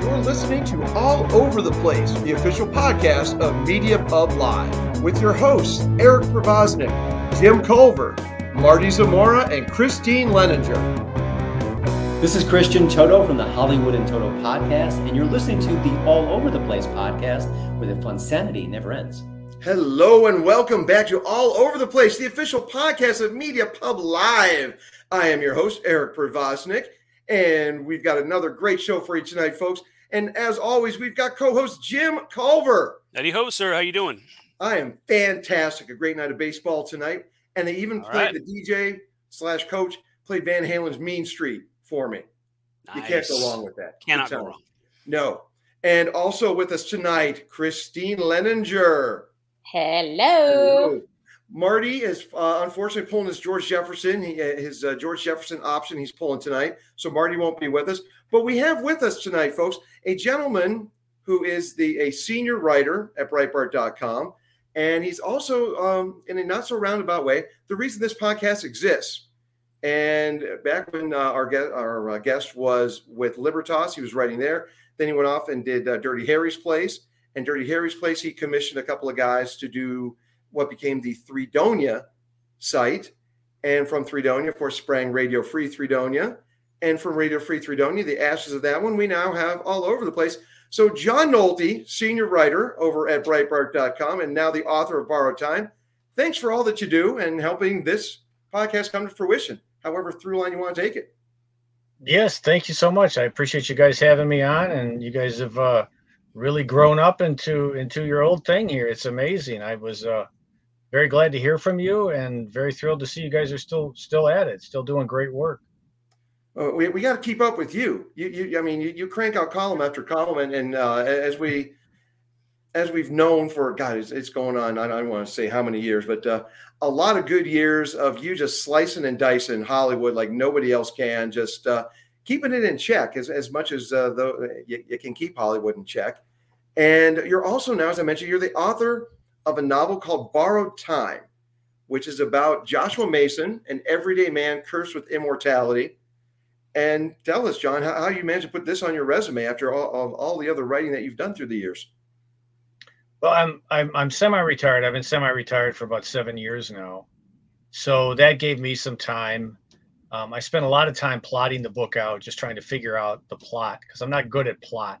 You're listening to All Over the Place, the official podcast of Media Pub Live, with your hosts Eric Provoznik, Jim Culver, Marty Zamora, and Christine Leninger. This is Christian Toto from the Hollywood in Toto podcast, and you're listening to the All Over the Place podcast, where the fun sanity never ends. Hello and welcome back to All Over the Place, the official podcast of Media Pub Live. I am your host, Eric Provoznik, and we've got another great show for you tonight, folks. And as always, we've got co-host Jim Culver. Eddie ho, sir. How you doing? I am fantastic. A great night of baseball tonight. And they even All played right. the DJ slash coach, played Van Halen's Mean Street for me. You can't go Nice. wrong with that. Cannot Good go wrong. No. And also with us tonight, Christine Leninger. Hello. Marty is uh, unfortunately pulling his George Jefferson, he, uh, his uh, George Jefferson option. He's pulling tonight, so Marty won't be with us. But we have with us tonight, folks, a gentleman who is the a senior writer at Breitbart.com, and he's also, um, in a not so roundabout way, the reason this podcast exists. And back when uh, our guest, our uh, guest was with Libertas, he was writing there. Then he went off and did uh, Dirty Harry's Place. And Dirty Harry's Place, he commissioned a couple of guys to do what became the Threedonia site. And from Threedonia, of course, sprang Radio Free Threedonia. And from Radio Free Threedonia, the ashes of that one, we now have all over the place. So, John Nolte, senior writer over at Breitbart.com and now the author of Borrowed Time, thanks for all that you do and helping this podcast come to fruition, however through line you want to take it. Yes, thank you so much. I appreciate you guys having me on, and you guys have uh, really grown up into into your old thing here. It's amazing. I was uh, very glad to hear from you, and very thrilled to see you guys are still still at it, still doing great work. Uh, we we got to keep up with you. You, you I mean, you, you crank out column after column, and, and uh, as we as we've known for God, it's, it's going on. I don't want to say how many years, but uh, a lot of good years of you just slicing and dicing Hollywood like nobody else can. Just uh, keeping it in check as, as much as uh, the, you, you can keep Hollywood in check. And you're also now, as I mentioned, you're the author of a novel called Borrowed Time, which is about Joshua Mason, an everyday man cursed with immortality. And tell us, John, how, how you managed to put this on your resume after all, all, all the other writing that you've done through the years. Well, I'm I'm I'm semi-retired. I've been semi-retired for about seven years now, so that gave me some time. Um, I spent a lot of time plotting the book out, just trying to figure out the plot because I'm not good at plot.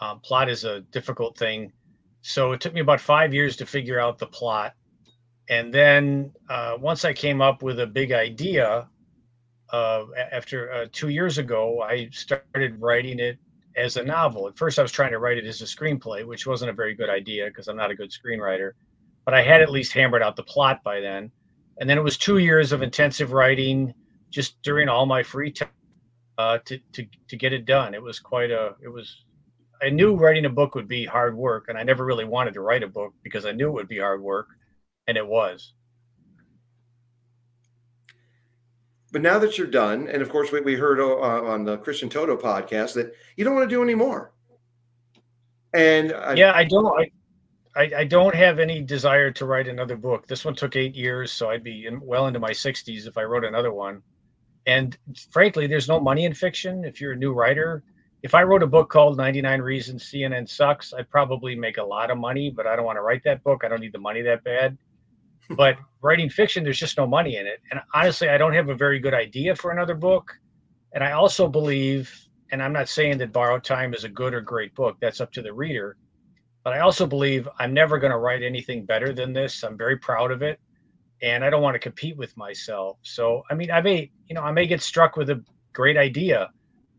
Um, plot is a difficult thing, so it took me about five years to figure out the plot, and then uh, once I came up with a big idea, uh, after uh, two years ago, I started writing it as a novel. At first, I was trying to write it as a screenplay, which wasn't a very good idea because I'm not a good screenwriter. But I had at least hammered out the plot by then. And then it was two years of intensive writing just during all my free time uh, to, to, to get it done. It was quite a, it was, I knew writing a book would be hard work. And I never really wanted to write a book because I knew it would be hard work. And it was. But now that you're done, and of course, we, we heard uh, on the Christian Toto podcast that you don't want to do any more. And I, yeah i don't I, I i don't have any desire to write another book this one took eight years so i'd be in, well into my 60s if i wrote another one and frankly there's no money in fiction if you're a new writer if i wrote a book called 99 reasons cnn sucks i'd probably make a lot of money but i don't want to write that book i don't need the money that bad but writing fiction there's just no money in it and honestly i don't have a very good idea for another book and i also believe and i'm not saying that borrowed time is a good or great book that's up to the reader but I also believe I'm never going to write anything better than this. I'm very proud of it, and I don't want to compete with myself. So, I mean, I may, you know, I may get struck with a great idea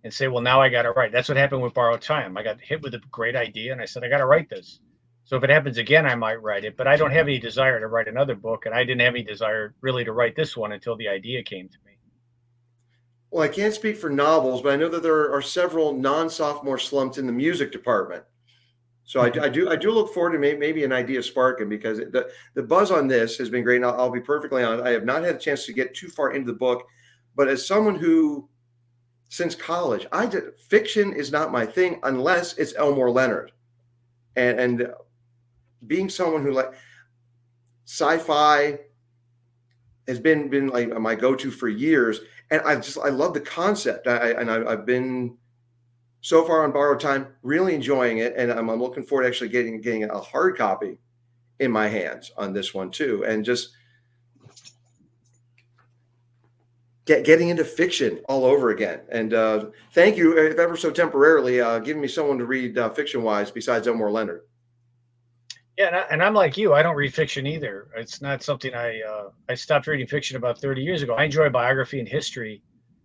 and say, well, now I got to write. That's what happened with Borrowed Time. I got hit with a great idea, and I said, I got to write this. So if it happens again, I might write it, but I don't have any desire to write another book, and I didn't have any desire really to write this one until the idea came to me. well, I can't speak for novels, but I know that there are several non-sophomore slumps in the music department. So I, I do I do look forward to may, maybe an idea sparking because the the buzz on this has been great. And I'll, I'll be perfectly honest, I have not had a chance to get too far into the book, but as someone who since college, I did fiction is not my thing unless it's Elmore Leonard, and and being someone who like sci-fi has been been like my go-to for years, and I just I love the concept. I, and I, I've been so far on borrowed time, really enjoying it, and I'm, I'm looking forward to actually getting getting a hard copy in my hands on this one too, and just get getting into fiction all over again. And uh, thank you, if ever so temporarily, uh, giving me someone to read uh, fiction wise besides Elmore Leonard. Yeah, and, I, and I'm like you. I don't read fiction either. It's not something I uh, I stopped reading fiction about 30 years ago. I enjoy biography and history.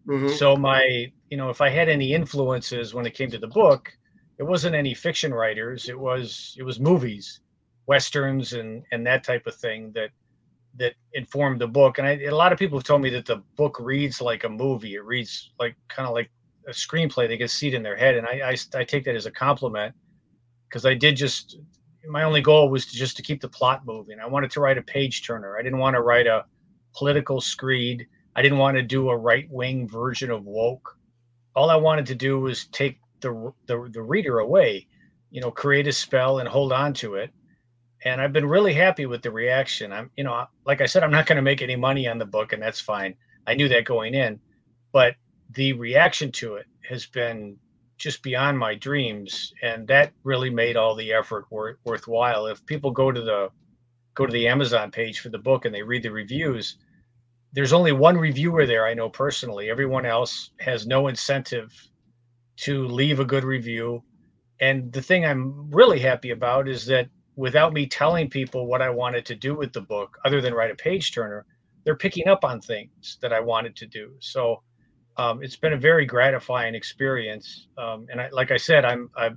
Mm-hmm. So my you know, if I had any influences when it came to the book, it wasn't any fiction writers. It was it was movies, westerns, and and that type of thing that that informed the book. And I, a lot of people have told me that the book reads like a movie. It reads like kind of like a screenplay. They can see it in their head, and I I, I take that as a compliment because I did just my only goal was to just to keep the plot moving. I wanted to write a page turner. I didn't want to write a political screed. I didn't want to do a right wing version of woke all I wanted to do was take the, the the reader away, you know, create a spell and hold on to it. And I've been really happy with the reaction. I'm, you know, like I said, I'm not going to make any money on the book, and that's fine. I knew that going in, but the reaction to it has been just beyond my dreams, and that really made all the effort worth, worthwhile. If people go to the go to the Amazon page for the book and they read the reviews, there's only one reviewer there I know personally. Everyone else has no incentive to leave a good review. And the thing I'm really happy about is that without me telling people what I wanted to do with the book, other than write a page turner, they're picking up on things that I wanted to do. So um, it's been a very gratifying experience. Um, and I, like I said, I'm I,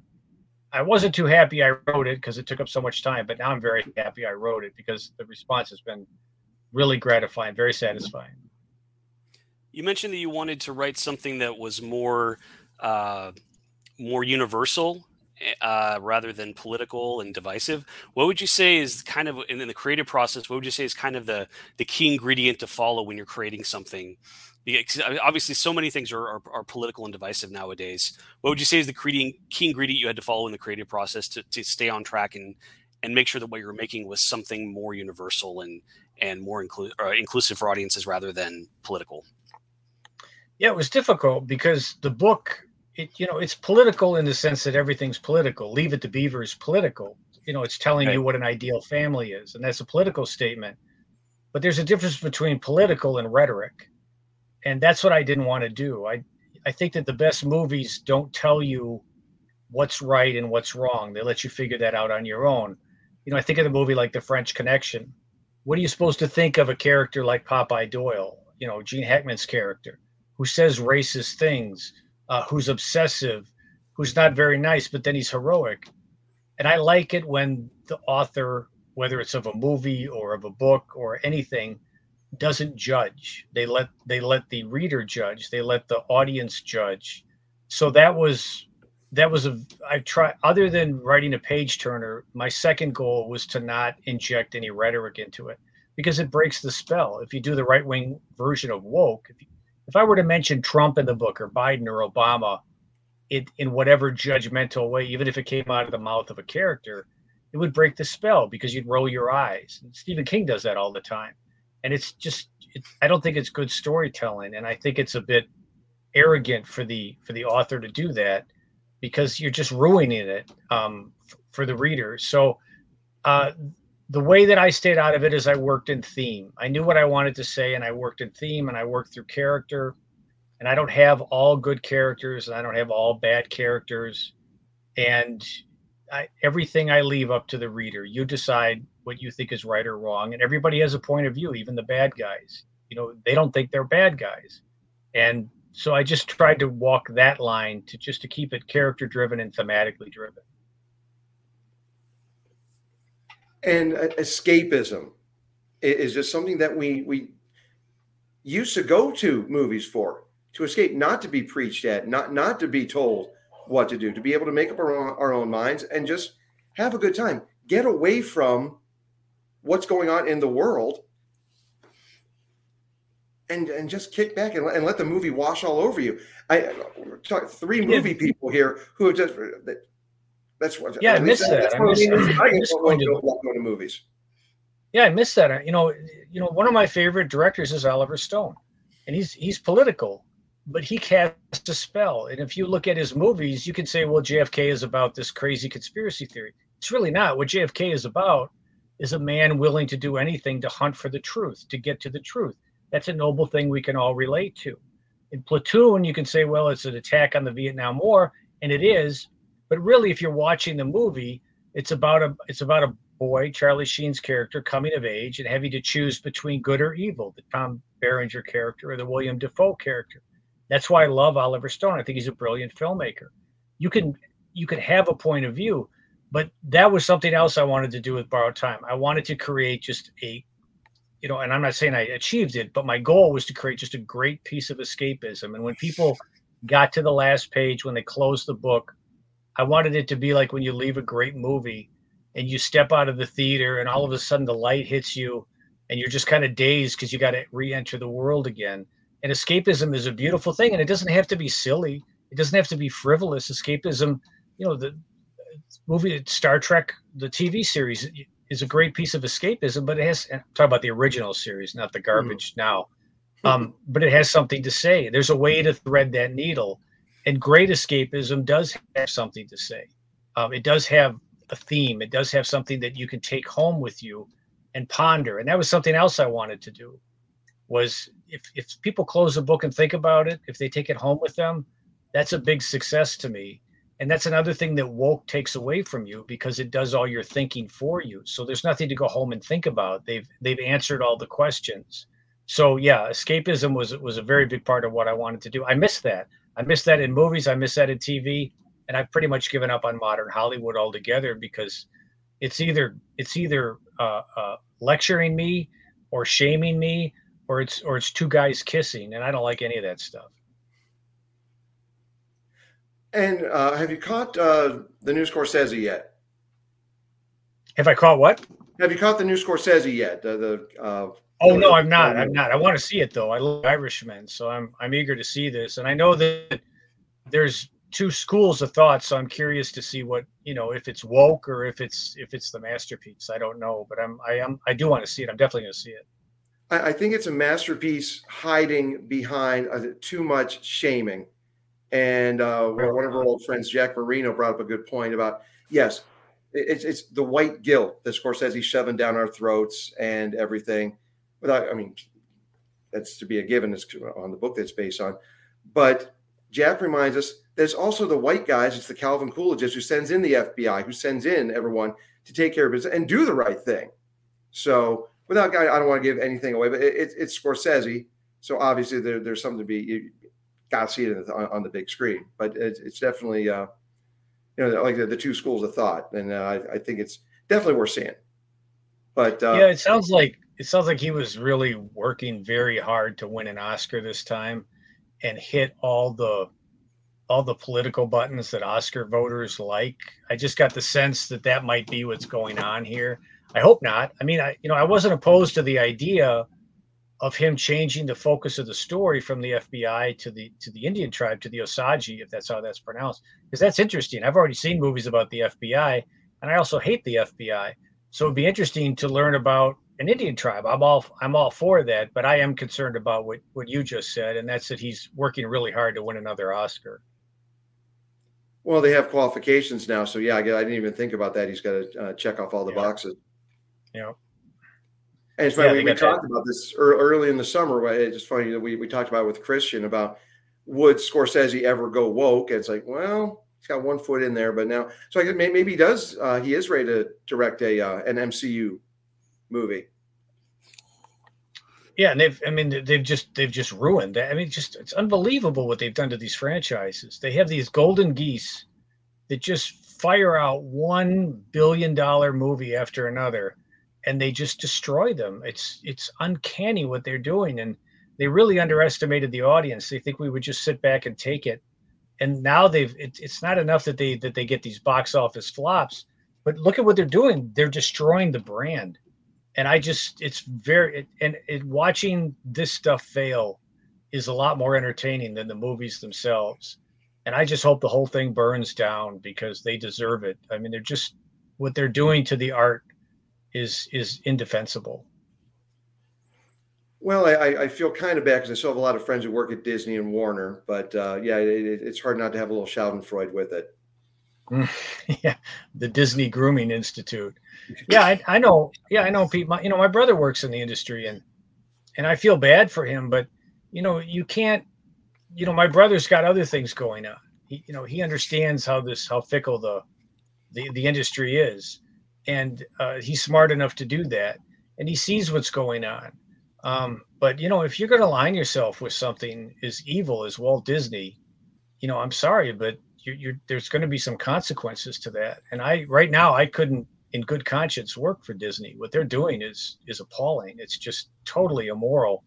I wasn't too happy I wrote it because it took up so much time, but now I'm very happy I wrote it because the response has been really gratifying, very satisfying. You mentioned that you wanted to write something that was more uh, more universal uh, rather than political and divisive. What would you say is kind of in, the creative process? What would you say is kind of the the key ingredient to follow when you're creating something? Because obviously, so many things are, are, are political and divisive nowadays. What would you say is the key ingredient you had to follow in the creative process to, to stay on track and and make sure that what you were making was something more universal and and more inclu- uh, inclusive for audiences rather than political? Yeah, it was difficult because the book, it, you know, it's political in the sense that everything's political. Leave it to Beaver is political. You know, it's telling you what an ideal family is, and that's a political statement. But there's a difference between political and rhetoric, and that's what I didn't want to do. I I think that the best movies don't tell you what's right and what's wrong. They let you figure that out on your own. You know, I think of the movie like The French Connection what are you supposed to think of a character like Popeye Doyle, you know, Gene Hackman's character, who says racist things, uh, who's obsessive, who's not very nice, but then he's heroic. And I like it when the author, whether it's of a movie or of a book or anything, doesn't judge. They let they let the reader judge. They let the audience judge. So that was that was a I try other than writing a page turner, my second goal was to not inject any rhetoric into it because it breaks the spell. If you do the right wing version of woke, if, you, if I were to mention Trump in the book or Biden or Obama, it in whatever judgmental way, even if it came out of the mouth of a character, it would break the spell because you'd roll your eyes. And Stephen King does that all the time, and it's just I don't think it's good storytelling, and I think it's a bit arrogant for the for the author to do that because you're just ruining it um, f- for the reader. So uh, the way that I stayed out of it is I worked in theme. I knew what I wanted to say, and I worked in theme, and I worked through character. And I don't have all good characters, and I don't have all bad characters. And I, everything I leave up to the reader. You decide what you think is right or wrong, and everybody has a point of view, even the bad guys. You know, they don't think they're bad guys, and so I just tried to walk that line to just to keep it character driven and thematically driven. And uh, escapism is just something that we we used to go to movies for to escape, not to be preached at, not not to be told what to do, to be able to make up our own, our own minds and just have a good time, get away from what's going on in the world and and just kick back and, and let the movie wash all over you. I talk three movie people here who have just that's what. Yeah, I miss that. that. I miss, I miss going to, go to movies. Yeah, I miss that. You know, you know, one of my favorite directors is Oliver Stone, and he's he's political, but he casts a spell. And if you look at his movies, you can say, well, JFK is about this crazy conspiracy theory. It's really not. What JFK is about is a man willing to do anything to hunt for the truth, to get to the truth. That's a noble thing we can all relate to. In Platoon, you can say, well, it's an attack on the Vietnam War, and it is. But really, if you're watching the movie, it's about a it's about a boy, Charlie Sheen's character, coming of age and having to choose between good or evil, the Tom Berenger character or the William Dafoe character. That's why I love Oliver Stone. I think he's a brilliant filmmaker. You can you can have a point of view, but that was something else I wanted to do with Borrowed Time. I wanted to create just a you know, and I'm not saying I achieved it, but my goal was to create just a great piece of escapism. And when people got to the last page, when they closed the book, I wanted it to be like when you leave a great movie and you step out of the theater and all of a sudden the light hits you and you're just kind of dazed because you got to re-enter the world again. And escapism is a beautiful thing and it doesn't have to be silly. It doesn't have to be frivolous. Escapism you know the movie star trek the tv series is a great piece of escapism but it has talk about the original series not the mm-hmm. garbage mm-hmm. now. Um, but it has something to say. There's a way to thread that needle and great escapism does have something to say um, it does have a theme. It does have something that you can take home with you and ponder. And that was something else I wanted to do. Was if if people close a book and think about it, if they take it home with them, that's a big success to me. And that's another thing that woke takes away from you because it does all your thinking for you. So there's nothing to go home and think about. They've they've answered all the questions. So yeah, escapism was was a very big part of what I wanted to do. I miss that. I miss that in movies. I miss that in TV and I've pretty much given up on modern Hollywood altogether because it's either it's either uh, uh, lecturing me or shaming me or it's or it's two guys kissing, and I don't like any of that stuff. And uh, have you caught uh, the new Scorsese yet? Have I caught what? Have you caught the new Scorsese yet? the uh, oh no, I'm not. I'm not. I want to see it though. I love Irishmen, so I'm I'm eager to see this, and I know that there's two schools of thought so i'm curious to see what you know if it's woke or if it's if it's the masterpiece. I don't know but i'm i am i do want to see it. I'm definitely going to see it. I, I, think it's a masterpiece hiding behind uh, too much shaming. And uh, one of our old friends jack marino brought up a good point about yes it's it's the white guilt that scorsese shoving down our throats and everything without i mean that's to be a given it's on the book that's based on but jack reminds us there's also the white guys. It's the Calvin Coolidges who sends in the FBI, who sends in everyone to take care of business and do the right thing. So without, I don't want to give anything away, but it, it, it's Scorsese. So obviously there, there's something to be, you got to see it on, on, the big screen, but it's, it's definitely, uh, you know, like the, the, two schools of thought. And uh, I, I, think it's definitely worth seeing. But uh, yeah, it sounds like, it sounds like he was really working very hard to win an Oscar this time and hit all the all the political buttons that Oscar voters like. I just got the sense that that might be what's going on here. I hope not. I mean, I you know, I wasn't opposed to the idea of him changing the focus of the story from the FBI to the to the Indian tribe to the Osage, if that's how that's pronounced, because that's interesting. I've already seen movies about the FBI, and I also hate the FBI. So it'd be interesting to learn about an Indian tribe. I'm all I'm all for that, but I am concerned about what what you just said, and that's that he's working really hard to win another Oscar. Well, they have qualifications now, so yeah, I, didn't even think about that. He's got to uh, check off all the yeah. boxes. Yeah. And it's funny, yeah, we, we talked about this early in the summer. It's just funny that we, we talked about with Christian about would Scorsese ever go woke? And it's like, well, he's got one foot in there, but now, so I guess maybe he does. Uh, he is ready to direct a uh, an MCU movie. Yeah, and they've I mean they've just they've just ruined that. I mean just it's unbelievable what they've done to these franchises. They have these golden geese that just fire out 1 billion dollar movie after another and they just destroy them. It's it's uncanny what they're doing and they really underestimated the audience. They think we would just sit back and take it. And now they've it, it's not enough that they that they get these box office flops, but look at what they're doing. They're destroying the brand and I just it's very it, and it, watching this stuff fail is a lot more entertaining than the movies themselves. And I just hope the whole thing burns down because they deserve it. I mean, they're just what they're doing to the art is is indefensible. Well, I, I feel kind of bad because I still have a lot of friends who work at Disney and Warner, but uh, yeah, it, it's hard not to have a little Schadenfreude with it. yeah, the Disney Grooming Institute. Yeah, I, I know. Yeah, I know. Pete, my, you know, my brother works in the industry, and and I feel bad for him, but you know, you can't. You know, my brother's got other things going on. He, you know, he understands how this how fickle the the, the industry is, and uh, he's smart enough to do that, and he sees what's going on. Um, but you know, if you're going to align yourself with something as evil as Walt Disney, you know, I'm sorry, but you're, you're, there's going to be some consequences to that. And I, right now, I couldn't, in good conscience, work for Disney. What they're doing is is appalling. It's just totally immoral.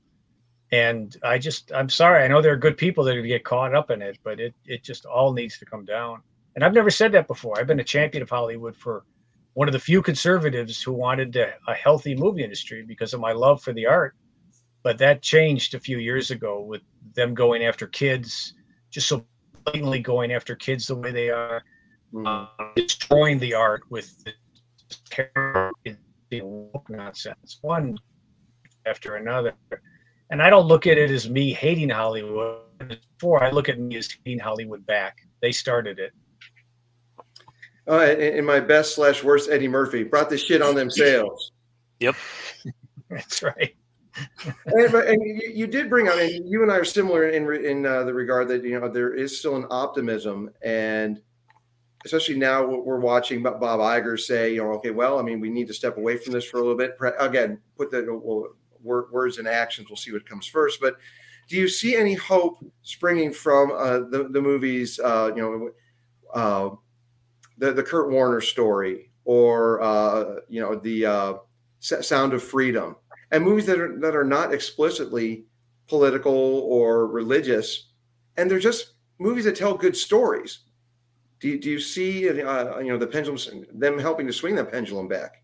And I just, I'm sorry. I know there are good people that are going to get caught up in it, but it it just all needs to come down. And I've never said that before. I've been a champion of Hollywood for one of the few conservatives who wanted a, a healthy movie industry because of my love for the art. But that changed a few years ago with them going after kids, just so blatantly going after kids the way they are, mm. uh, destroying the art with the terror nonsense, one after another. And I don't look at it as me hating Hollywood. Before I look at me as hating Hollywood back. They started it. Uh, in my best slash worst, Eddie Murphy brought the shit on themselves. Yep, that's right and, and you, you, did bring up, and you and I are similar in in uh, the regard that you know there is still an optimism, and especially now we're watching Bob Iger say, you know, okay, well, I mean, we need to step away from this for a little bit. Again, put the well, words and actions. We'll see what comes first. But do you see any hope springing from uh, the the movies? Uh, you know, uh, the the Kurt Warner story, or uh, you know, the uh, Sound of Freedom and movies that are that are not explicitly political or religious, and they're just movies that tell good stories. Do you, do you see uh, you know the pendulum them helping to swing that pendulum back?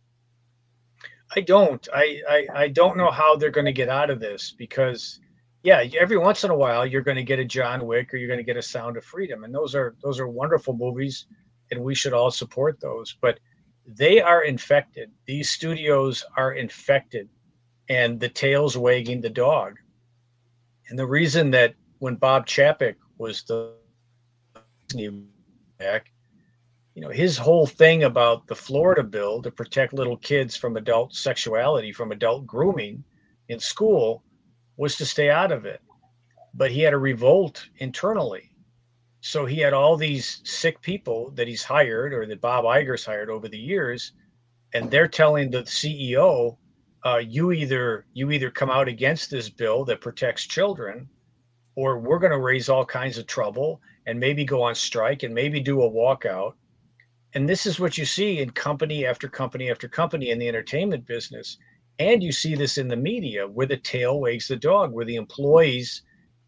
I don't. I, I, I don't know how they're going to get out of this because, yeah, every once in a while you're going to get a John Wick or you're going to get a Sound of Freedom, and those are those are wonderful movies, and we should all support those. But they are infected. These studios are infected and the tail's wagging the dog. And the reason that when Bob Chapek was the back, you know, his whole thing about the Florida bill to protect little kids from adult sexuality, from adult grooming in school, was to stay out of it. But he had a revolt internally. So he had all these sick people that he's hired or that Bob Iger's hired over the years, and they're telling the CEO, uh, you either you either come out against this bill that protects children, or we're going to raise all kinds of trouble and maybe go on strike and maybe do a walkout. And this is what you see in company after company after company in the entertainment business. And you see this in the media where the tail wags the dog, where the employees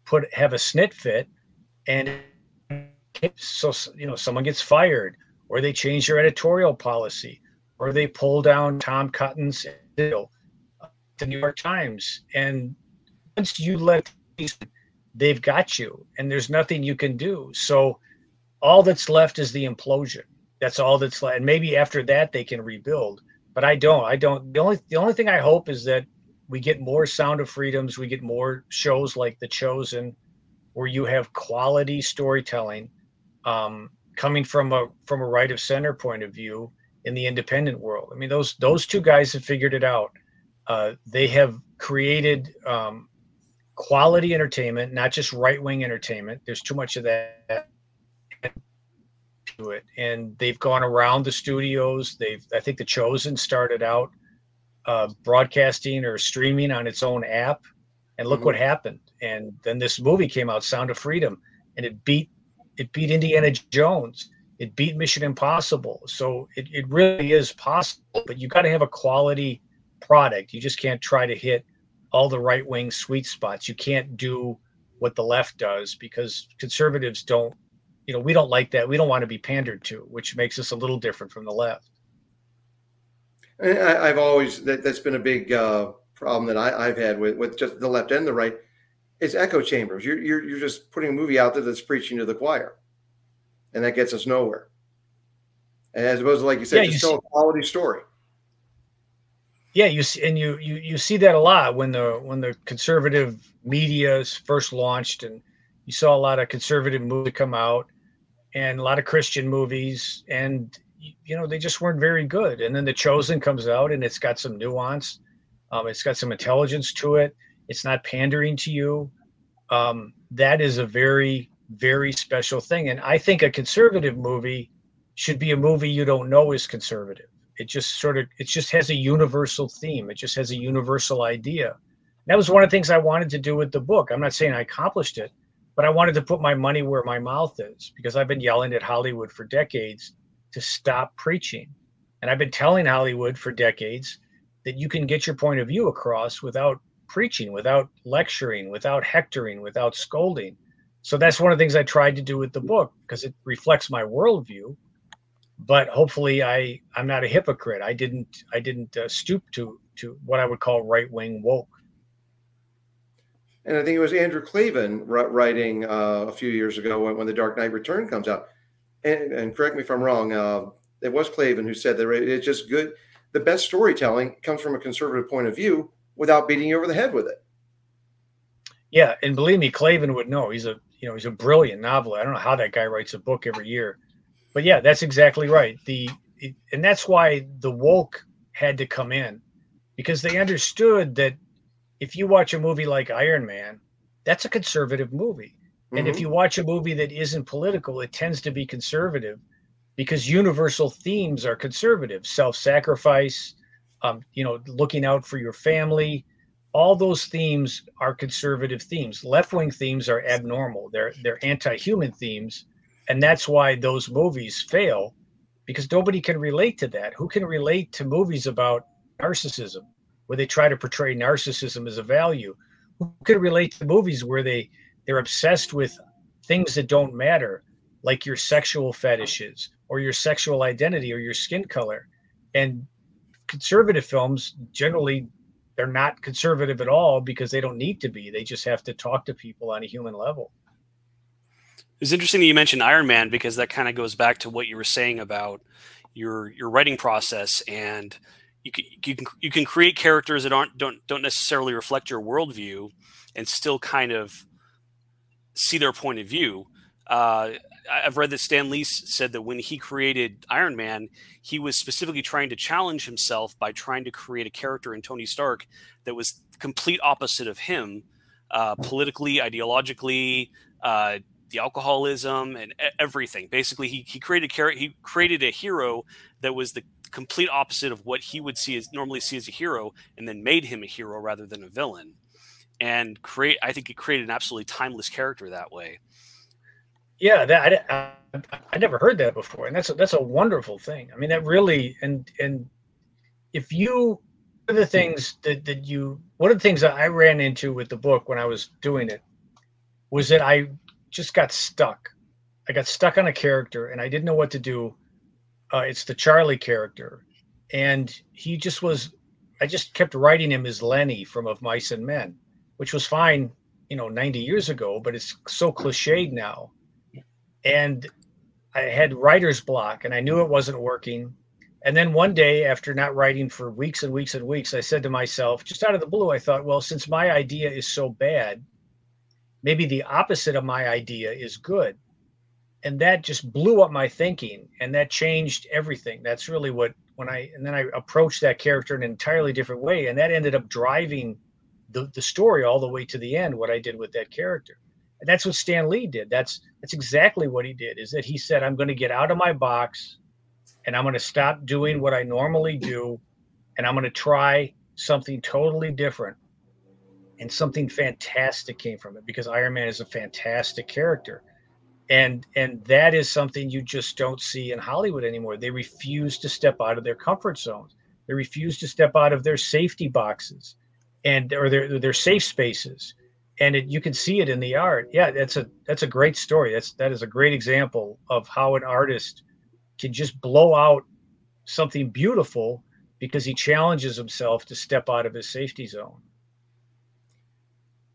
put have a snit fit and so you know someone gets fired or they change their editorial policy or they pull down Tom Cotton's deal the New York Times. And once you let these, they've got you, and there's nothing you can do. So all that's left is the implosion. That's all that's left. And maybe after that they can rebuild. But I don't. I don't. The only the only thing I hope is that we get more Sound of Freedoms. We get more shows like The Chosen, where you have quality storytelling um, coming from a from a right of center point of view in the independent world. I mean, those those two guys have figured it out. Uh, they have created um, quality entertainment, not just right wing entertainment. There's too much of that to it, and they've gone around the studios. They've, I think, The Chosen started out uh, broadcasting or streaming on its own app, and look mm-hmm. what happened. And then this movie came out, Sound of Freedom, and it beat it beat Indiana Jones. It beat Mission Impossible. So it, it really is possible, but you got to have a quality product. You just can't try to hit all the right wing sweet spots. You can't do what the left does because conservatives don't, you know, we don't like that. We don't want to be pandered to, which makes us a little different from the left. I, have always that, that's been a big uh, problem that I, have had with, with just the left and the right. It's echo chambers. You're, you're you're just putting a movie out there that's preaching to the choir, and that gets us nowhere. As opposed to like you said, yeah, you still see- a quality story yeah, you see, and you you you see that a lot when the when the conservative media is first launched, and you saw a lot of conservative movies come out, and a lot of Christian movies, and you know they just weren't very good. And then The Chosen comes out, and it's got some nuance, um, it's got some intelligence to it. It's not pandering to you. Um, that is a very very special thing, and I think a conservative movie should be a movie you don't know is conservative it just sort of it just has a universal theme. It just has a universal idea. That was one of the things i wanted to do with the book. I'm not saying i accomplished it but i wanted to put my money where my mouth is because i've been yelling at hollywood for decades to stop preaching. And i've been telling hollywood for decades that you can get your point of view across without preaching without lecturing without hectoring without scolding. So that's one of the things i tried to do with the book because it reflects my worldview but hopefully I I'm not a hypocrite. I didn't I didn't uh, stoop to to what I would call right wing woke. And I think it was Andrew Klavan writing uh, a few years ago when, when, The Dark Knight Return comes out. And, and correct me if I'm wrong. Uh, it was Klavan who said that it's just good. The best storytelling comes from a conservative point of view without beating you over the head with it. Yeah, and believe me, Klavan would know. He's a you know he's a brilliant novelist. I don't know how that guy writes a book every year but yeah, that's exactly right. The and that's why the woke had to come in because they understood that if you watch a movie like Iron Man, that's a conservative movie. Mm-hmm. And if mm-hmm. you watch a movie that isn't political, it tends to be conservative because universal themes are conservative self-sacrifice um, you know looking out for your family all those themes are conservative themes left-wing themes are abnormal they're they're anti-human themes and that's why those movies fail because nobody can relate to that. Who can relate to movies about narcissism where they try to portray narcissism as a value? Who can relate to movies where they they're obsessed with things that don't matter like your sexual fetishes or your sexual identity or your skin color? And conservative films generally they're not conservative at all because they don't need to be. They just have to talk to people on a human level it's interesting that you mentioned Iron Man because that kind of goes back to what you were saying about your your writing process and you can, you can you can create characters that aren't don't don't necessarily reflect your worldview and still kind of see their point of view. Uh, I've read that Stan Lee said that when he created Iron Man, he was specifically trying to challenge himself by trying to create a character in Tony Stark that was complete opposite of him, uh, politically, ideologically, uh, the alcoholism and everything. Basically, he, he created he created a hero that was the complete opposite of what he would see as normally see as a hero, and then made him a hero rather than a villain. And create, I think, it created an absolutely timeless character that way. Yeah, that I, I, I never heard that before, and that's a, that's a wonderful thing. I mean, that really and and if you one of the things that that you one of the things that I ran into with the book when I was doing it was that I just got stuck. I got stuck on a character and I didn't know what to do. Uh, it's the Charlie character. And he just was, I just kept writing him as Lenny from Of Mice and Men, which was fine, you know, 90 years ago, but it's so cliched now. And I had writer's block and I knew it wasn't working. And then one day, after not writing for weeks and weeks and weeks, I said to myself, just out of the blue, I thought, well, since my idea is so bad, maybe the opposite of my idea is good. And that just blew up my thinking and that changed everything. That's really what when i and then i approached that character in an entirely different way and that ended up driving the, the story all the way to the end what i did with that character. And that's what stan lee did. That's that's exactly what he did is that he said i'm going to get out of my box and i'm going to stop doing what i normally do and i'm going to try something totally different and something fantastic came from it because Iron Man is a fantastic character. And and that is something you just don't see in Hollywood anymore. They refuse to step out of their comfort zones. They refuse to step out of their safety boxes and or their their safe spaces. And it, you can see it in the art. Yeah, that's a that's a great story. That's that is a great example of how an artist can just blow out something beautiful because he challenges himself to step out of his safety zone.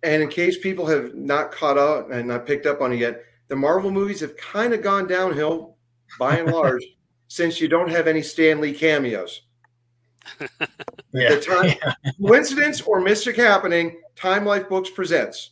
And in case people have not caught up and not picked up on it yet, the Marvel movies have kind of gone downhill by and large since you don't have any Stan Lee cameos. yeah. Time, yeah. coincidence or mystic happening, Time Life Books presents.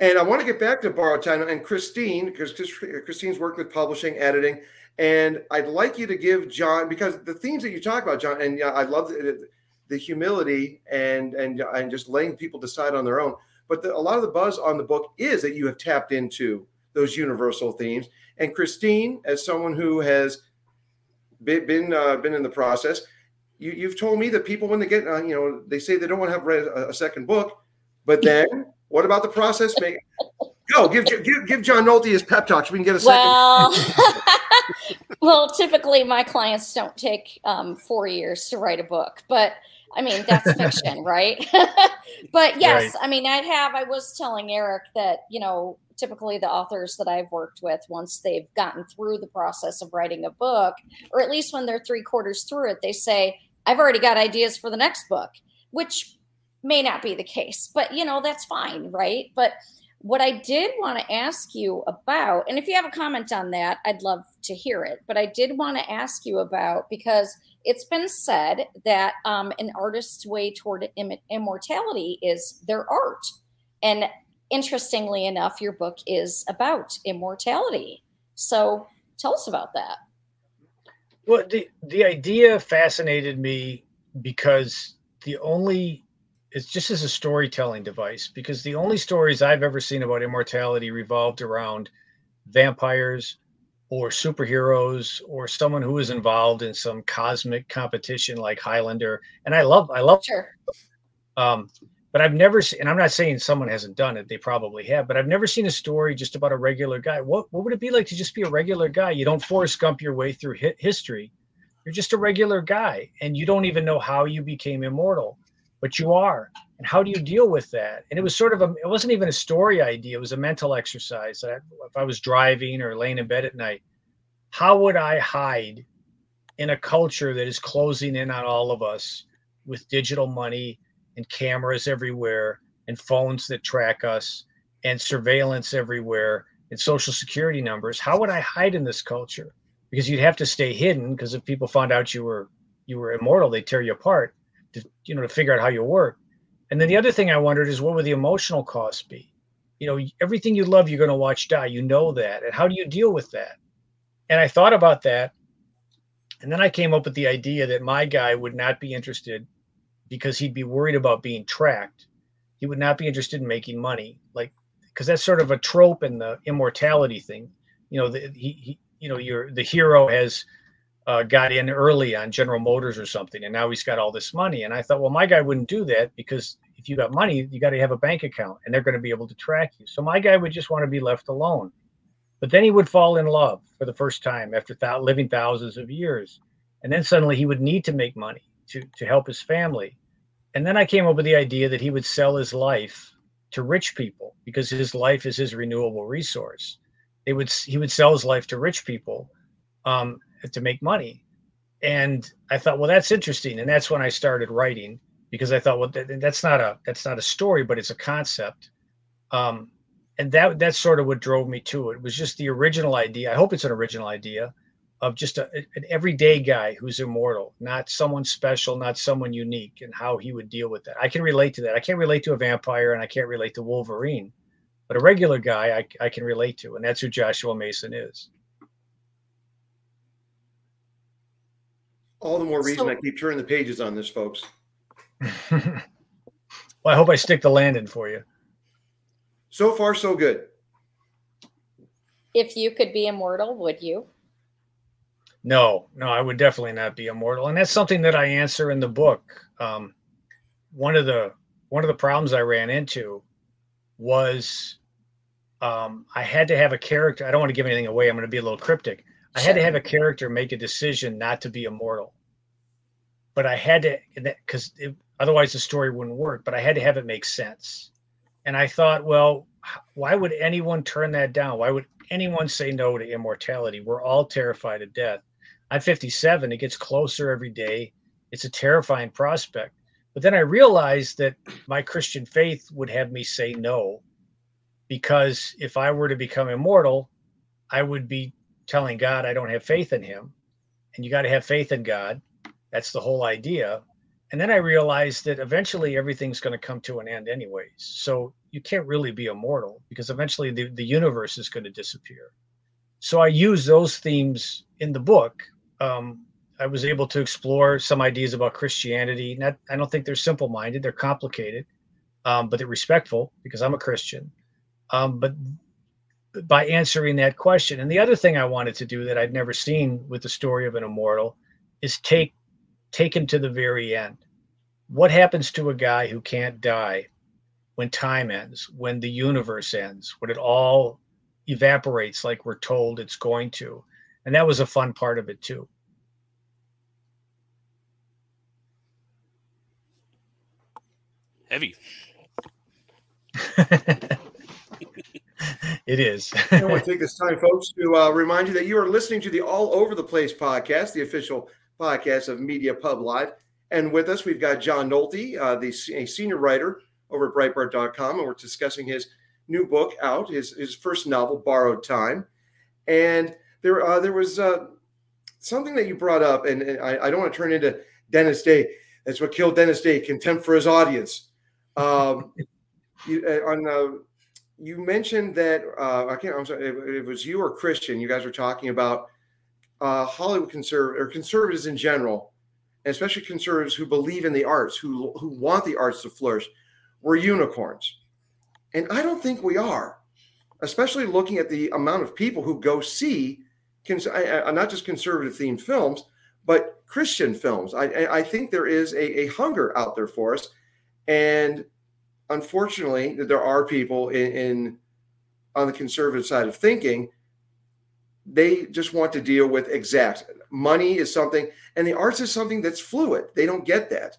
And I want to get back to borrowed time and Christine, because Christine's worked with publishing, editing, and I'd like you to give John because the themes that you talk about, John, and I love the, the humility and and and just letting people decide on their own. But the, a lot of the buzz on the book is that you have tapped into those universal themes. And Christine, as someone who has been been, uh, been in the process, you, you've told me that people when they get uh, you know they say they don't want to have read a, a second book, but then what about the process? Make go give give give John Nolte his pep talk so we can get a second. Well, well, typically my clients don't take um, four years to write a book, but I mean that's fiction, right? but yes, right. I mean I have. I was telling Eric that you know typically the authors that I've worked with, once they've gotten through the process of writing a book, or at least when they're three quarters through it, they say, "I've already got ideas for the next book," which may not be the case, but you know, that's fine, right? But what I did want to ask you about, and if you have a comment on that, I'd love to hear it. But I did want to ask you about because it's been said that um, an artist's way toward Im- immortality is their art. And interestingly enough, your book is about immortality. So tell us about that. Well, the, the idea fascinated me because the only it's just as a storytelling device because the only stories I've ever seen about immortality revolved around vampires or superheroes or someone who is involved in some cosmic competition like Highlander. And I love, I love, sure. Um, but I've never seen, and I'm not saying someone hasn't done it, they probably have, but I've never seen a story just about a regular guy. What, what would it be like to just be a regular guy? You don't Forrest Gump your way through history. You're just a regular guy and you don't even know how you became immortal but you are. And how do you deal with that? And it was sort of a, it wasn't even a story idea. It was a mental exercise. That if I was driving or laying in bed at night, how would I hide in a culture that is closing in on all of us with digital money and cameras everywhere and phones that track us and surveillance everywhere and social security numbers? How would I hide in this culture? Because you'd have to stay hidden because if people found out you were you were immortal, they'd tear you apart to you know to figure out how you work. And then the other thing I wondered is what would the emotional cost be? You know, everything you love, you're going to watch die. You know that, and how do you deal with that? And I thought about that, and then I came up with the idea that my guy would not be interested because he'd be worried about being tracked. He would not be interested in making money, like because that's sort of a trope in the immortality thing. You know, the, he, he you know, your the hero has uh, got in early on General Motors or something, and now he's got all this money. And I thought, well, my guy wouldn't do that because if you got money, you got to have a bank account, and they're going to be able to track you. So my guy would just want to be left alone. But then he would fall in love for the first time after th- living thousands of years, and then suddenly he would need to make money to to help his family. And then I came up with the idea that he would sell his life to rich people because his life is his renewable resource. They would he would sell his life to rich people. Um, to make money. And I thought, well, that's interesting. And that's when I started writing because I thought, well, that, that's not a that's not a story, but it's a concept. Um, and that that's sort of what drove me to it. it was just the original idea. I hope it's an original idea of just a, an everyday guy who's immortal, not someone special, not someone unique, and how he would deal with that. I can relate to that. I can't relate to a vampire, and I can't relate to Wolverine, but a regular guy I, I can relate to, and that's who Joshua Mason is. All the more reason so, I keep turning the pages on this, folks. well, I hope I stick the landing for you. So far, so good. If you could be immortal, would you? No, no, I would definitely not be immortal, and that's something that I answer in the book. Um, one of the one of the problems I ran into was um, I had to have a character. I don't want to give anything away. I'm going to be a little cryptic. I had to have a character make a decision not to be immortal. But I had to, because otherwise the story wouldn't work. But I had to have it make sense. And I thought, well, why would anyone turn that down? Why would anyone say no to immortality? We're all terrified of death. I'm 57. It gets closer every day. It's a terrifying prospect. But then I realized that my Christian faith would have me say no, because if I were to become immortal, I would be telling God I don't have faith in him. and you got to have faith in God. That's the whole idea. And then I realized that eventually everything's going to come to an end, anyways. So you can't really be immortal because eventually the, the universe is going to disappear. So I use those themes in the book. Um, I was able to explore some ideas about Christianity. Not, I don't think they're simple minded, they're complicated, um, but they're respectful because I'm a Christian. Um, but by answering that question. And the other thing I wanted to do that I'd never seen with the story of an immortal is take take him to the very end. What happens to a guy who can't die when time ends, when the universe ends, when it all evaporates like we're told it's going to? And that was a fun part of it too. Heavy. it is. I want to take this time, folks, to uh, remind you that you are listening to the All Over the Place podcast, the official podcast of Media Pub Live. And with us, we've got John Nolte, uh, the a senior writer over at Breitbart.com, and we're discussing his new book out, his, his first novel, Borrowed Time. And there, uh, there was uh, something that you brought up, and, and I, I, don't want to turn into Dennis Day. That's what killed Dennis Day: contempt for his audience. Um, you, uh, on uh, you mentioned that uh, I can't. I'm sorry, it, it, was you or Christian. You guys were talking about uh, Hollywood conservative or conservatives in general, and especially conservatives who believe in the arts, who who want the arts to flourish. We're unicorns, and I don't think we are. Especially looking at the amount of people who go see, cons- I, I, not just conservative themed films, but Christian films. I, I think there is a, a hunger out there for us, and unfortunately, there are people in, in on the conservative side of thinking they just want to deal with exact money is something and the arts is something that's fluid they don't get that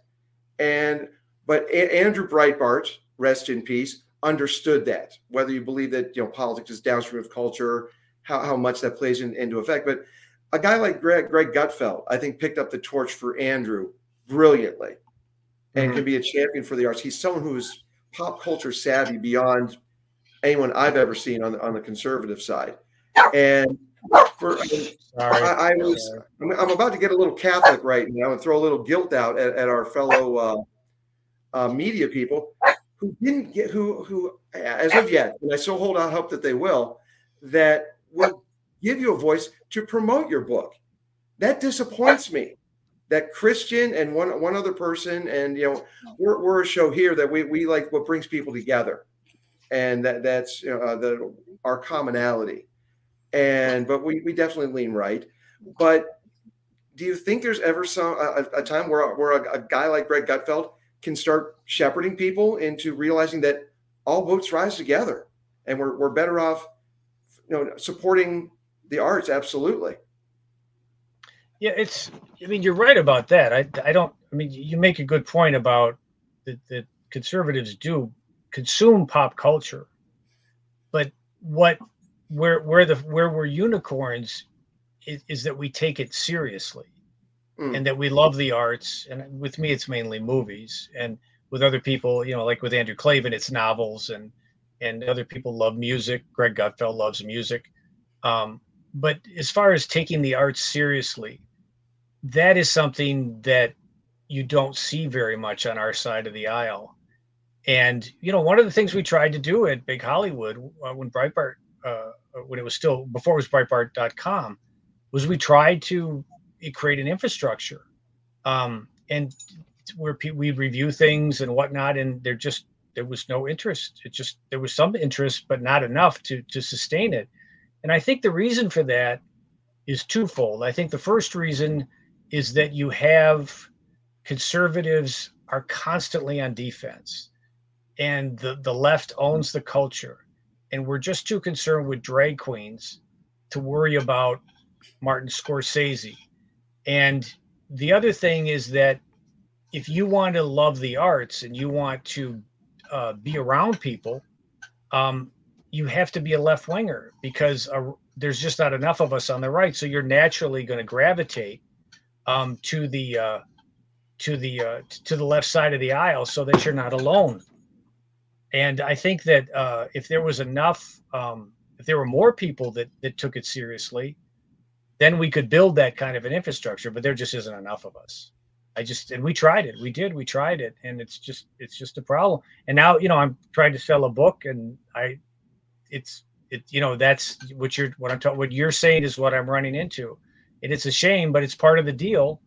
and but a- andrew breitbart rest in peace understood that whether you believe that you know politics is downstream of culture how, how much that plays in, into effect but a guy like greg greg gutfeld i think picked up the torch for andrew brilliantly and mm-hmm. can be a champion for the arts he's someone who's pop culture savvy beyond anyone I've ever seen on the, on the conservative side. And for I, I, was I'm, I'm, about to get a little Catholic right now and throw a little guilt out at, at our fellow uh, uh, media people who didn't get who who as of yet, and I still hold out hope that they will, that will give you a voice to promote your book. That disappoints me that Christian and one one other person, and you know, we're, we're a show here that we we like what brings people together, and that that's you know, uh, the our commonality, and but we we definitely lean right, but do you think there's ever some a, a time where where a, a, guy like Greg Gutfeld can start shepherding people into realizing that all boats rise together, and we're we're better off, you know, supporting the arts absolutely. Yeah, it's. I mean, you're right about that. I, I don't. I mean, you make a good point about that. That conservatives do consume pop culture, but what where where the where we're unicorns is, is that we take it seriously, mm. and that we love the arts. And with me, it's mainly movies, and with other people, you know, like with Andrew Klavan it's novels, and and other people love music. Greg Gutfeld loves music. Um, but as far as taking the arts seriously that is something that you don't see very much on our side of the aisle. And you know, one of the things we tried to do at Big Hollywood uh, when Breitbart, uh, when it was still before it was Breitbart.com, was we tried to create an infrastructure, um, and where pe- we review things and whatnot, and there just there was no interest. It just there was some interest, but not enough to to sustain it. And I think the reason for that is twofold. I think the first reason is that you have conservatives are constantly on defense and the, the left owns the culture and we're just too concerned with drag queens to worry about martin scorsese and the other thing is that if you want to love the arts and you want to uh, be around people um, you have to be a left winger because uh, there's just not enough of us on the right so you're naturally going to gravitate um, to the uh, to the uh, to the left side of the aisle so that you're not alone. And I think that uh, if there was enough, um, if there were more people that that took it seriously, then we could build that kind of an infrastructure. But there just isn't enough of us. I just and we tried it. We did. We tried it, and it's just it's just a problem. And now you know I'm trying to sell a book, and I, it's it you know that's what you're what I'm talking what you're saying is what I'm running into, and it's a shame, but it's part of the deal.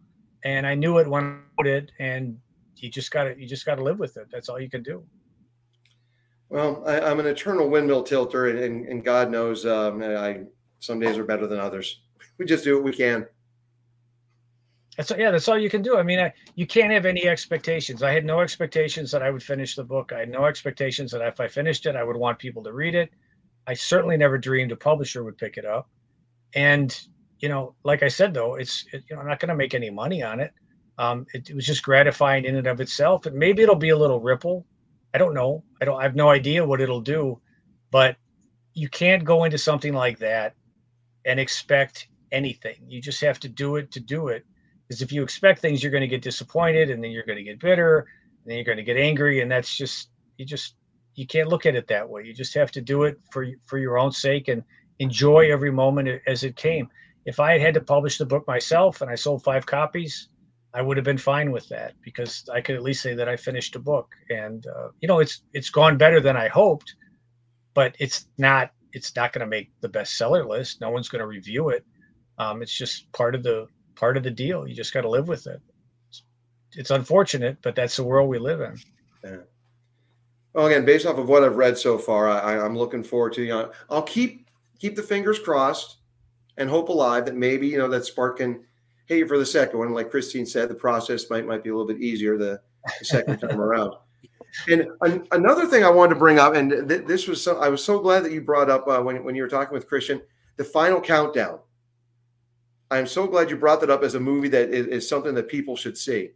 And I knew it when I wrote it, and you just got to you just got to live with it. That's all you can do. Well, I, am an eternal windmill tilter, and, and, and God knows um, I some days are better than others. We just do what we can. That's yeah, that's all you can do. I mean, I, you can't have any expectations. I had no expectations that I would finish the book. I had no expectations that if I finished it, I would want people to read it. I certainly never dreamed a publisher would pick it up. And you know, like I said, though, it's it, you know, I'm not going to make any money on it. Um, it, it was just gratifying in and of itself, and maybe it'll be a little ripple. I don't know. I don't. I have no idea what it'll do, but you can't go into something like that and expect anything. You just have to do it to do it because if you expect things, you're going to get disappointed, and then you're going to get bitter, and then you're going to get angry, and that's just you just you can't look at it that way. You just have to do it for for your own sake and enjoy every moment as it came. If I had had to publish the book myself and I sold five copies, I would have been fine with that because I could at least say that I finished a book. And uh, you know, it's it's gone better than I hoped, but it's not it's not going to make the bestseller list. No one's going to review it. Um, it's just part of the part of the deal. You just got to live with it. It's, it's, unfortunate, but that's the world we live in. Yeah. Well, again, based off of what I've read so far, I, am looking forward to. You know, I'll keep keep the fingers crossed and hope alive that maybe you know that spark can you for the second one. Like Christine said, the process might might be a little bit easier the, the second time around. And an, another thing I wanted to bring up, and th- this was so, I was so glad that you brought up uh, when when you were talking with Christian, the final countdown. I'm so glad you brought that up as a movie that is, is something that people should see,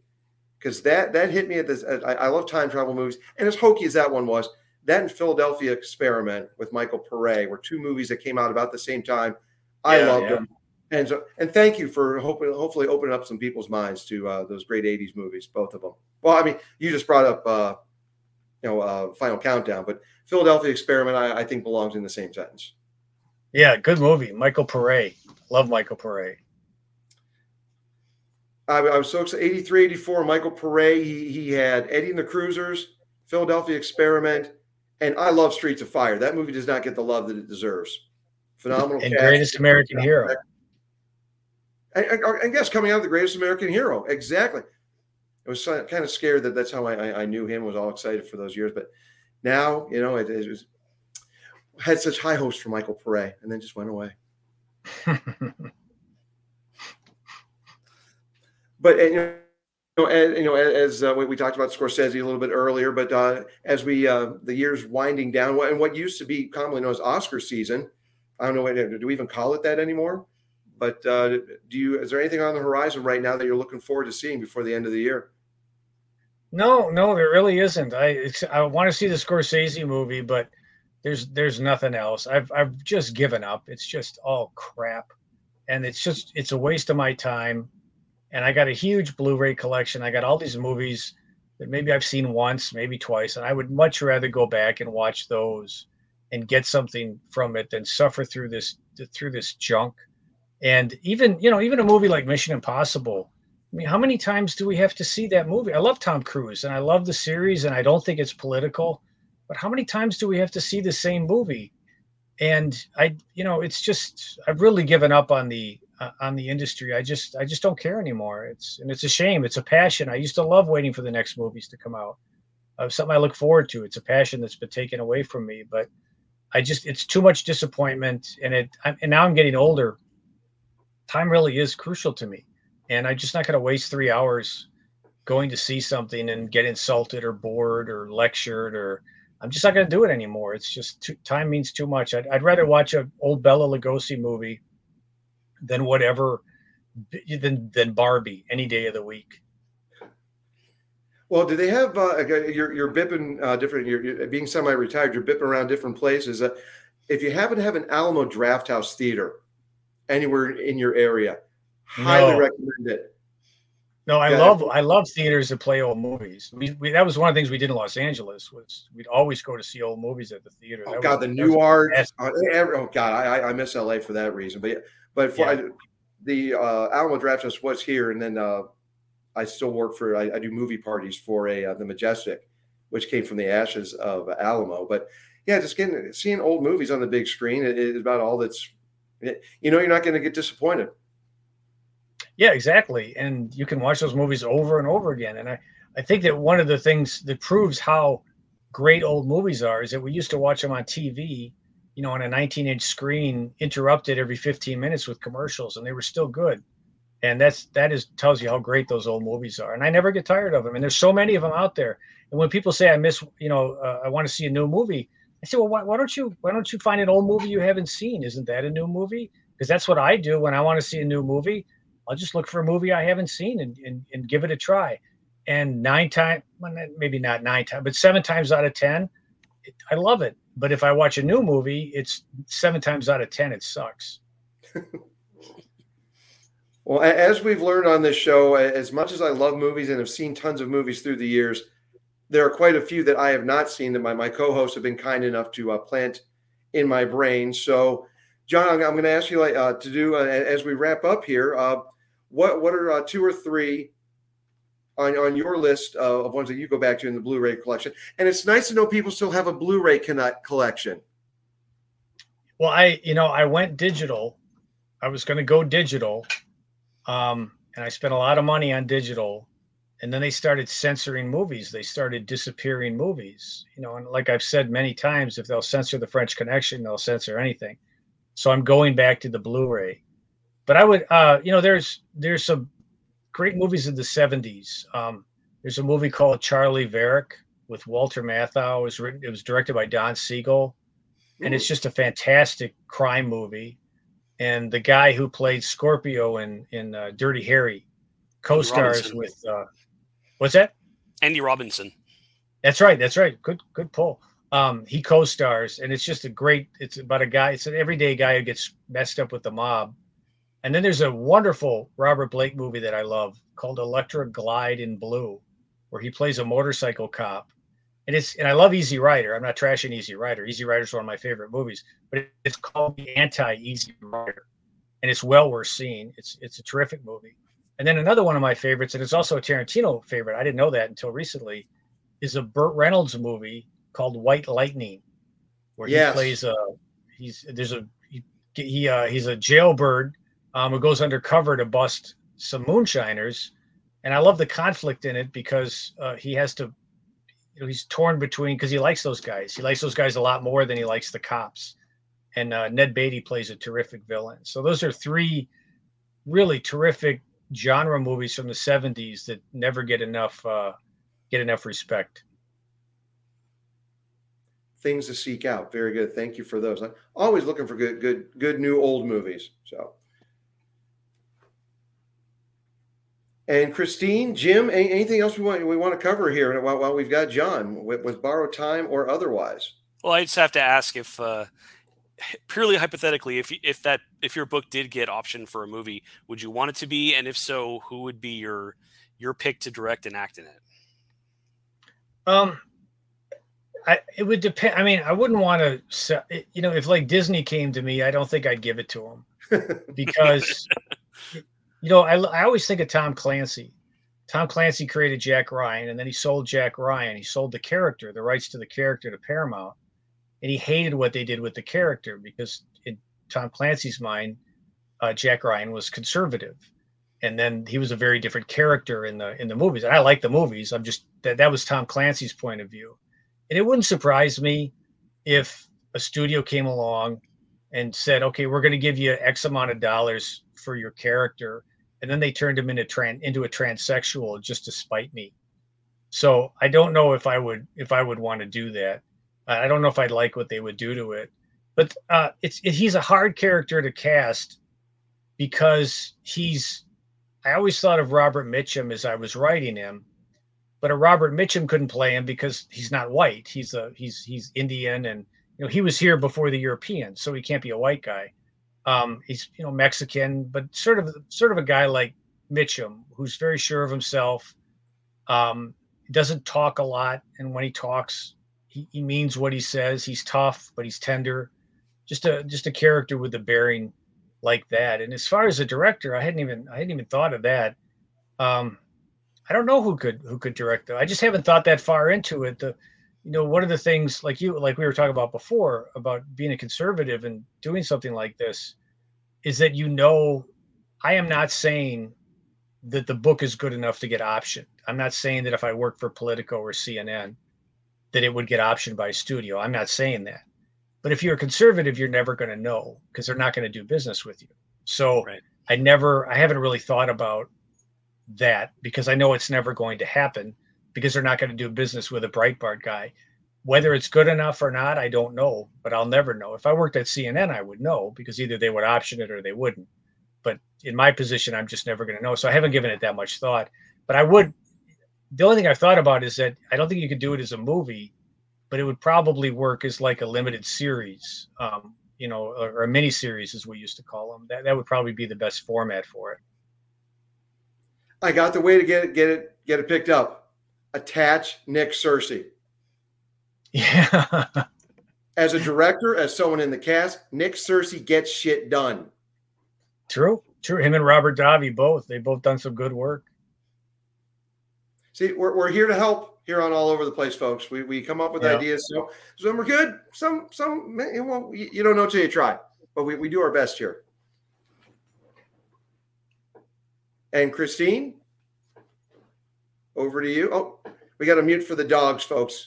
because that that hit me at this. I, I, love time travel movies, and as hokey as that one was, that and Philadelphia Experiment with Michael Paré were two movies that came out about the same time. I yeah, loved yeah. them, and so and thank you for hoping hopefully opening up some people's minds to uh, those great '80s movies, both of them. Well, I mean, you just brought up uh, you know uh, Final Countdown, but Philadelphia Experiment, I, I think belongs in the same sentence. Yeah, good movie, Michael Paré. Love Michael Paré. I, I, was so excited. 83, 84, Michael Paré. He, he had Eddie and the Cruisers, Philadelphia Experiment, and I love Streets of Fire. That movie does not get the love that it deserves. Phenomenal. And cast. Greatest American Hero. And, and, guess coming out of the Greatest American Hero. Exactly. I was kind of scared that that's how I, I knew him, was all excited for those years. But now, you know, it, it was had such high hopes for Michael Paré and then just went away. but and, you know, as, you know, as uh, we talked about Scorsese a little bit earlier, but uh, as we uh, the years winding down, and what used to be commonly known as Oscar season, I don't know, do we even call it that anymore? But uh, do you? Is there anything on the horizon right now that you're looking forward to seeing before the end of the year? No, no, there really isn't. I I want to see the Scorsese movie, but there's there's nothing else. I've I've just given up. It's just all crap, and it's just it's a waste of my time. And I got a huge Blu-ray collection. I got all these movies that maybe I've seen once, maybe twice, and I would much rather go back and watch those and get something from it than suffer through this through this junk. And even you know even a movie like Mission Impossible. I mean, how many times do we have to see that movie? I love Tom Cruise and I love the series, and I don't think it's political but how many times do we have to see the same movie? And I, you know, it's just I've really given up on the uh, on the industry. I just I just don't care anymore. It's and it's a shame. It's a passion. I used to love waiting for the next movies to come out. Uh, something I look forward to. It's a passion that's been taken away from me. But I just it's too much disappointment, and it I'm, and now I'm getting older. Time really is crucial to me, and I'm just not going to waste three hours going to see something and get insulted or bored or lectured or I'm just not going to do it anymore. It's just too, time means too much. I'd, I'd rather watch an old Bela Lugosi movie than whatever than than Barbie any day of the week. Well, do they have uh, you're you're bipping uh, different? You're, you're, being semi-retired. You're bipping around different places. Uh, if you happen to have an Alamo Drafthouse Theater anywhere in your area, highly no. recommend it. No, I yeah. love I love theaters that play old movies. We, we, that was one of the things we did in Los Angeles was we'd always go to see old movies at the theater. Oh that God, was, the Nuart. Uh, oh God, I I miss LA for that reason. But but for, yeah. the uh, Alamo Draft House was here, and then uh, I still work for. I, I do movie parties for a uh, the Majestic, which came from the ashes of Alamo. But yeah, just getting seeing old movies on the big screen is about all that's. You know, you're not going to get disappointed. Yeah, exactly. And you can watch those movies over and over again. And I, I think that one of the things that proves how great old movies are is that we used to watch them on TV, you know, on a 19 inch screen, interrupted every 15 minutes with commercials, and they were still good. And that's that is tells you how great those old movies are. And I never get tired of them. And there's so many of them out there. And when people say I miss, you know, uh, I want to see a new movie, I say, well, why, why don't you why don't you find an old movie you haven't seen? Isn't that a new movie? Because that's what I do when I want to see a new movie. I'll just look for a movie I haven't seen and, and, and give it a try. And nine times, well, maybe not nine times, but seven times out of 10, it, I love it. But if I watch a new movie, it's seven times out of 10, it sucks. well, as we've learned on this show, as much as I love movies and have seen tons of movies through the years, there are quite a few that I have not seen that my, my co hosts have been kind enough to uh, plant in my brain. So, John, I'm, going to ask you uh, to do uh, as we wrap up here. Uh, what what are uh, two or three on, on your list uh, of ones that you go back to in the Blu-ray collection? And it's nice to know people still have a Blu-ray collection. Well, I you know I went digital. I was going to go digital, um, and I spent a lot of money on digital. And then they started censoring movies. They started disappearing movies. You know, and like I've said many times, if they'll censor the French Connection, they'll censor anything. So I'm going back to the Blu-ray but I would, uh, you know, there's there's some great movies in the '70s. Um, there's a movie called charlie Varrick with Walter Matthau. It was written, it was directed by Don Siegel, and it's just a fantastic crime movie. And the guy who played Scorpio in in uh, Dirty Harry co-stars with uh, what's that? Andy Robinson. That's right. That's right. Good good pull. Um, he co-stars, and it's just a great. It's about a guy. It's an everyday guy who gets messed up with the mob, and then there's a wonderful Robert Blake movie that I love called Electra Glide in Blue, where he plays a motorcycle cop. And it's and I love Easy Rider. I'm not trashing Easy Rider. Easy Rider is one of my favorite movies, but it's called the Anti Easy Rider, and it's well worth seeing. It's it's a terrific movie. And then another one of my favorites, and it's also a Tarantino favorite. I didn't know that until recently, is a Burt Reynolds movie called White Lightning, where yes. he plays a he's there's a he, he uh, he's a jailbird um, who goes undercover to bust some moonshiners. And I love the conflict in it because uh, he has to, you know, he's torn between because he likes those guys. He likes those guys a lot more than he likes the cops. And uh, Ned Beatty plays a terrific villain. So those are three really terrific genre movies from the 70s that never get enough uh, get enough respect. Things to seek out. Very good. Thank you for those. I'm always looking for good good good new old movies so. And Christine, Jim, anything else we want we want to cover here while, while we've got John with, with borrowed time or otherwise? Well, I just have to ask if, uh, purely hypothetically, if if that if your book did get optioned for a movie, would you want it to be? And if so, who would be your your pick to direct and act in it? Um, I it would depend. I mean, I wouldn't want to. You know, if like Disney came to me, I don't think I'd give it to them because you know, I, I always think of Tom Clancy. Tom Clancy created Jack Ryan, and then he sold Jack Ryan. He sold the character, the rights to the character to Paramount, and he hated what they did with the character because in Tom Clancy's mind, uh, Jack Ryan was conservative, and then he was a very different character in the in the movies. And I like the movies. I'm just that that was Tom Clancy's point of view, and it wouldn't surprise me if a studio came along and said, "Okay, we're going to give you X amount of dollars for your character." and then they turned him into trans into a transsexual just to spite me. So I don't know if I would if I would want to do that. I don't know if I'd like what they would do to it. But uh, it's it, he's a hard character to cast because he's. I always thought of Robert Mitchum as I was writing him, but a Robert Mitchum couldn't play him because he's not white. He's a he's he's Indian and you know he was here before the Europeans, so he can't be a white guy. Um, he's you know Mexican, but sort of sort of a guy like Mitchum, who's very sure of himself. Um, doesn't talk a lot, and when he talks, he, he means what he says. He's tough, but he's tender. Just a just a character with a bearing like that. And as far as a director, I hadn't even I hadn't even thought of that. Um, I don't know who could who could direct though. I just haven't thought that far into it. The you know one of the things like you like we were talking about before about being a conservative and doing something like this is that you know I am not saying that the book is good enough to get optioned. I'm not saying that if I work for Politico or CNN that it would get optioned by a studio. I'm not saying that. But if you're a conservative, you're never going to know because they're not going to do business with you. So right. I never, I haven't really thought about that because I know it's never going to happen because they're not going to do business with a Breitbart guy. Whether it's good enough or not, I don't know, but I'll never know. If I worked at CNN, I would know because either they would option it or they wouldn't. But in my position, I'm just never going to know. So I haven't given it that much thought. But I would. The only thing I've thought about is that I don't think you could do it as a movie but it would probably work as like a limited series, um, you know, or, a mini series as we used to call them. That that would probably be the best format for it. I got the way to get it, get it, get it picked up. Attach Nick Searcy. Yeah. as a director, as someone in the cast, Nick Searcy gets shit done. True, true. Him and Robert Davi both. They both done some good work. See, we're, we're here to help here on all over the place, folks. We, we come up with yeah. ideas. So some are good. Some some well, you don't know till you try. But we, we do our best here. And Christine, over to you. Oh, we got a mute for the dogs, folks.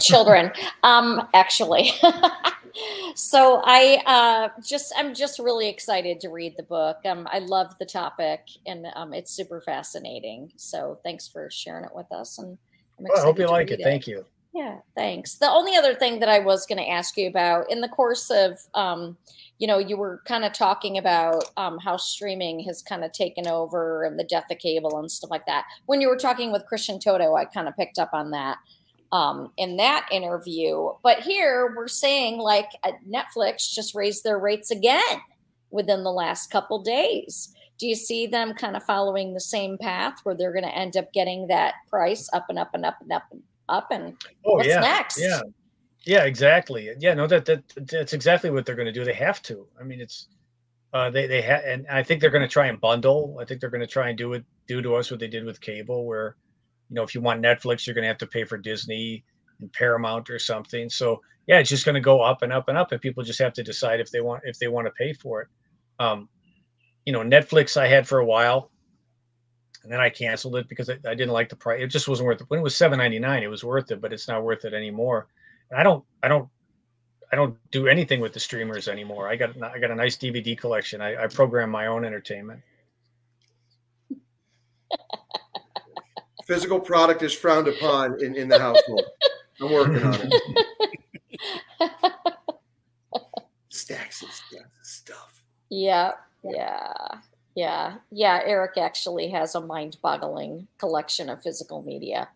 Children, um, actually. so I uh, just I'm just really excited to read the book. Um, I love the topic and um, it's super fascinating. So thanks for sharing it with us. And well, i hope you like it. it. Thank you. Yeah, thanks. The only other thing that I was going to ask you about in the course of, um, you know, you were kind of talking about um, how streaming has kind of taken over and the death of cable and stuff like that. When you were talking with Christian Toto, I kind of picked up on that um, in that interview. But here we're saying like uh, Netflix just raised their rates again within the last couple days. Do you see them kind of following the same path where they're going to end up getting that price up and up and up and up and up? And oh, what's yeah, next? Yeah, yeah, exactly. Yeah, no, that that that's exactly what they're going to do. They have to. I mean, it's uh, they they have, and I think they're going to try and bundle. I think they're going to try and do it do to us what they did with cable, where you know, if you want Netflix, you're going to have to pay for Disney and Paramount or something. So yeah, it's just going to go up and up and up, and people just have to decide if they want if they want to pay for it. Um, you know, Netflix I had for a while, and then I canceled it because I, I didn't like the price. It just wasn't worth it. When it was seven ninety nine, it was worth it, but it's not worth it anymore. And I don't, I don't, I don't do anything with the streamers anymore. I got, I got a nice DVD collection. I, I program my own entertainment. physical product is frowned upon in, in the household. I'm working on it. Stacks of stuff. Yeah, yeah, yeah, yeah. Eric actually has a mind-boggling collection of physical media.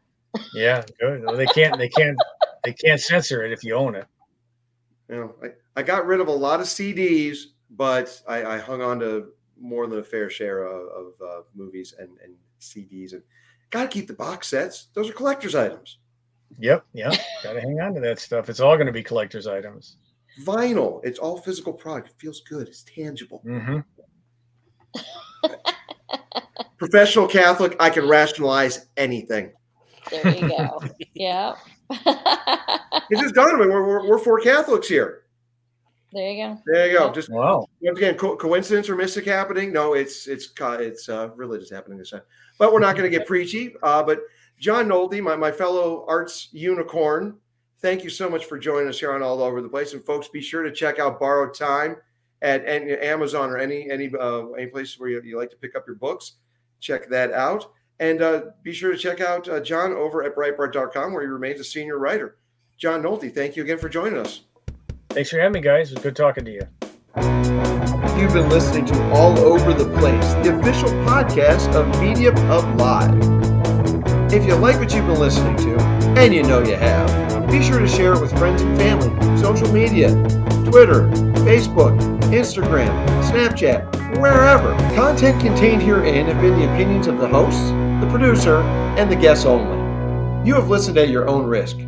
yeah, good. Well, they can't. They can't. They can't censor it if you own it. You know, I, I got rid of a lot of CDs, but I, I hung on to more than a fair share of, of uh, movies and, and CDs and Got to keep the box sets. Those are collector's items. Yep. Yep. Got to hang on to that stuff. It's all going to be collector's items. Vinyl. It's all physical product. It feels good. It's tangible. Mm-hmm. Professional Catholic, I can rationalize anything. There you go. yeah. it's just done. We're, we're, we're four Catholics here. There you go. There you go. Just wow. Once again, co- coincidence or mystic happening? No, it's it's it's uh, religious happening this time. But we're not going to get preachy. Uh, but John Nolte, my, my fellow arts unicorn, thank you so much for joining us here on All Over the Place. And folks, be sure to check out Borrowed Time at, at Amazon or any any uh, any place where you, you, like to pick up your books. Check that out. And uh, be sure to check out uh, John over at Breitbart.com, where he remains a senior writer. John Nolte, thank you again for joining us. Thanks for having me, guys. It was good talking to you. You've been listening to All Over the Place, the official podcast of Media Pub Live. If you like what you've been listening to, and you know you have, be sure to share it with friends and family, social media, Twitter, Facebook, Instagram, Snapchat, wherever. Content contained herein have been the opinions of the hosts, the producer, and the guests only. You have listened at your own risk.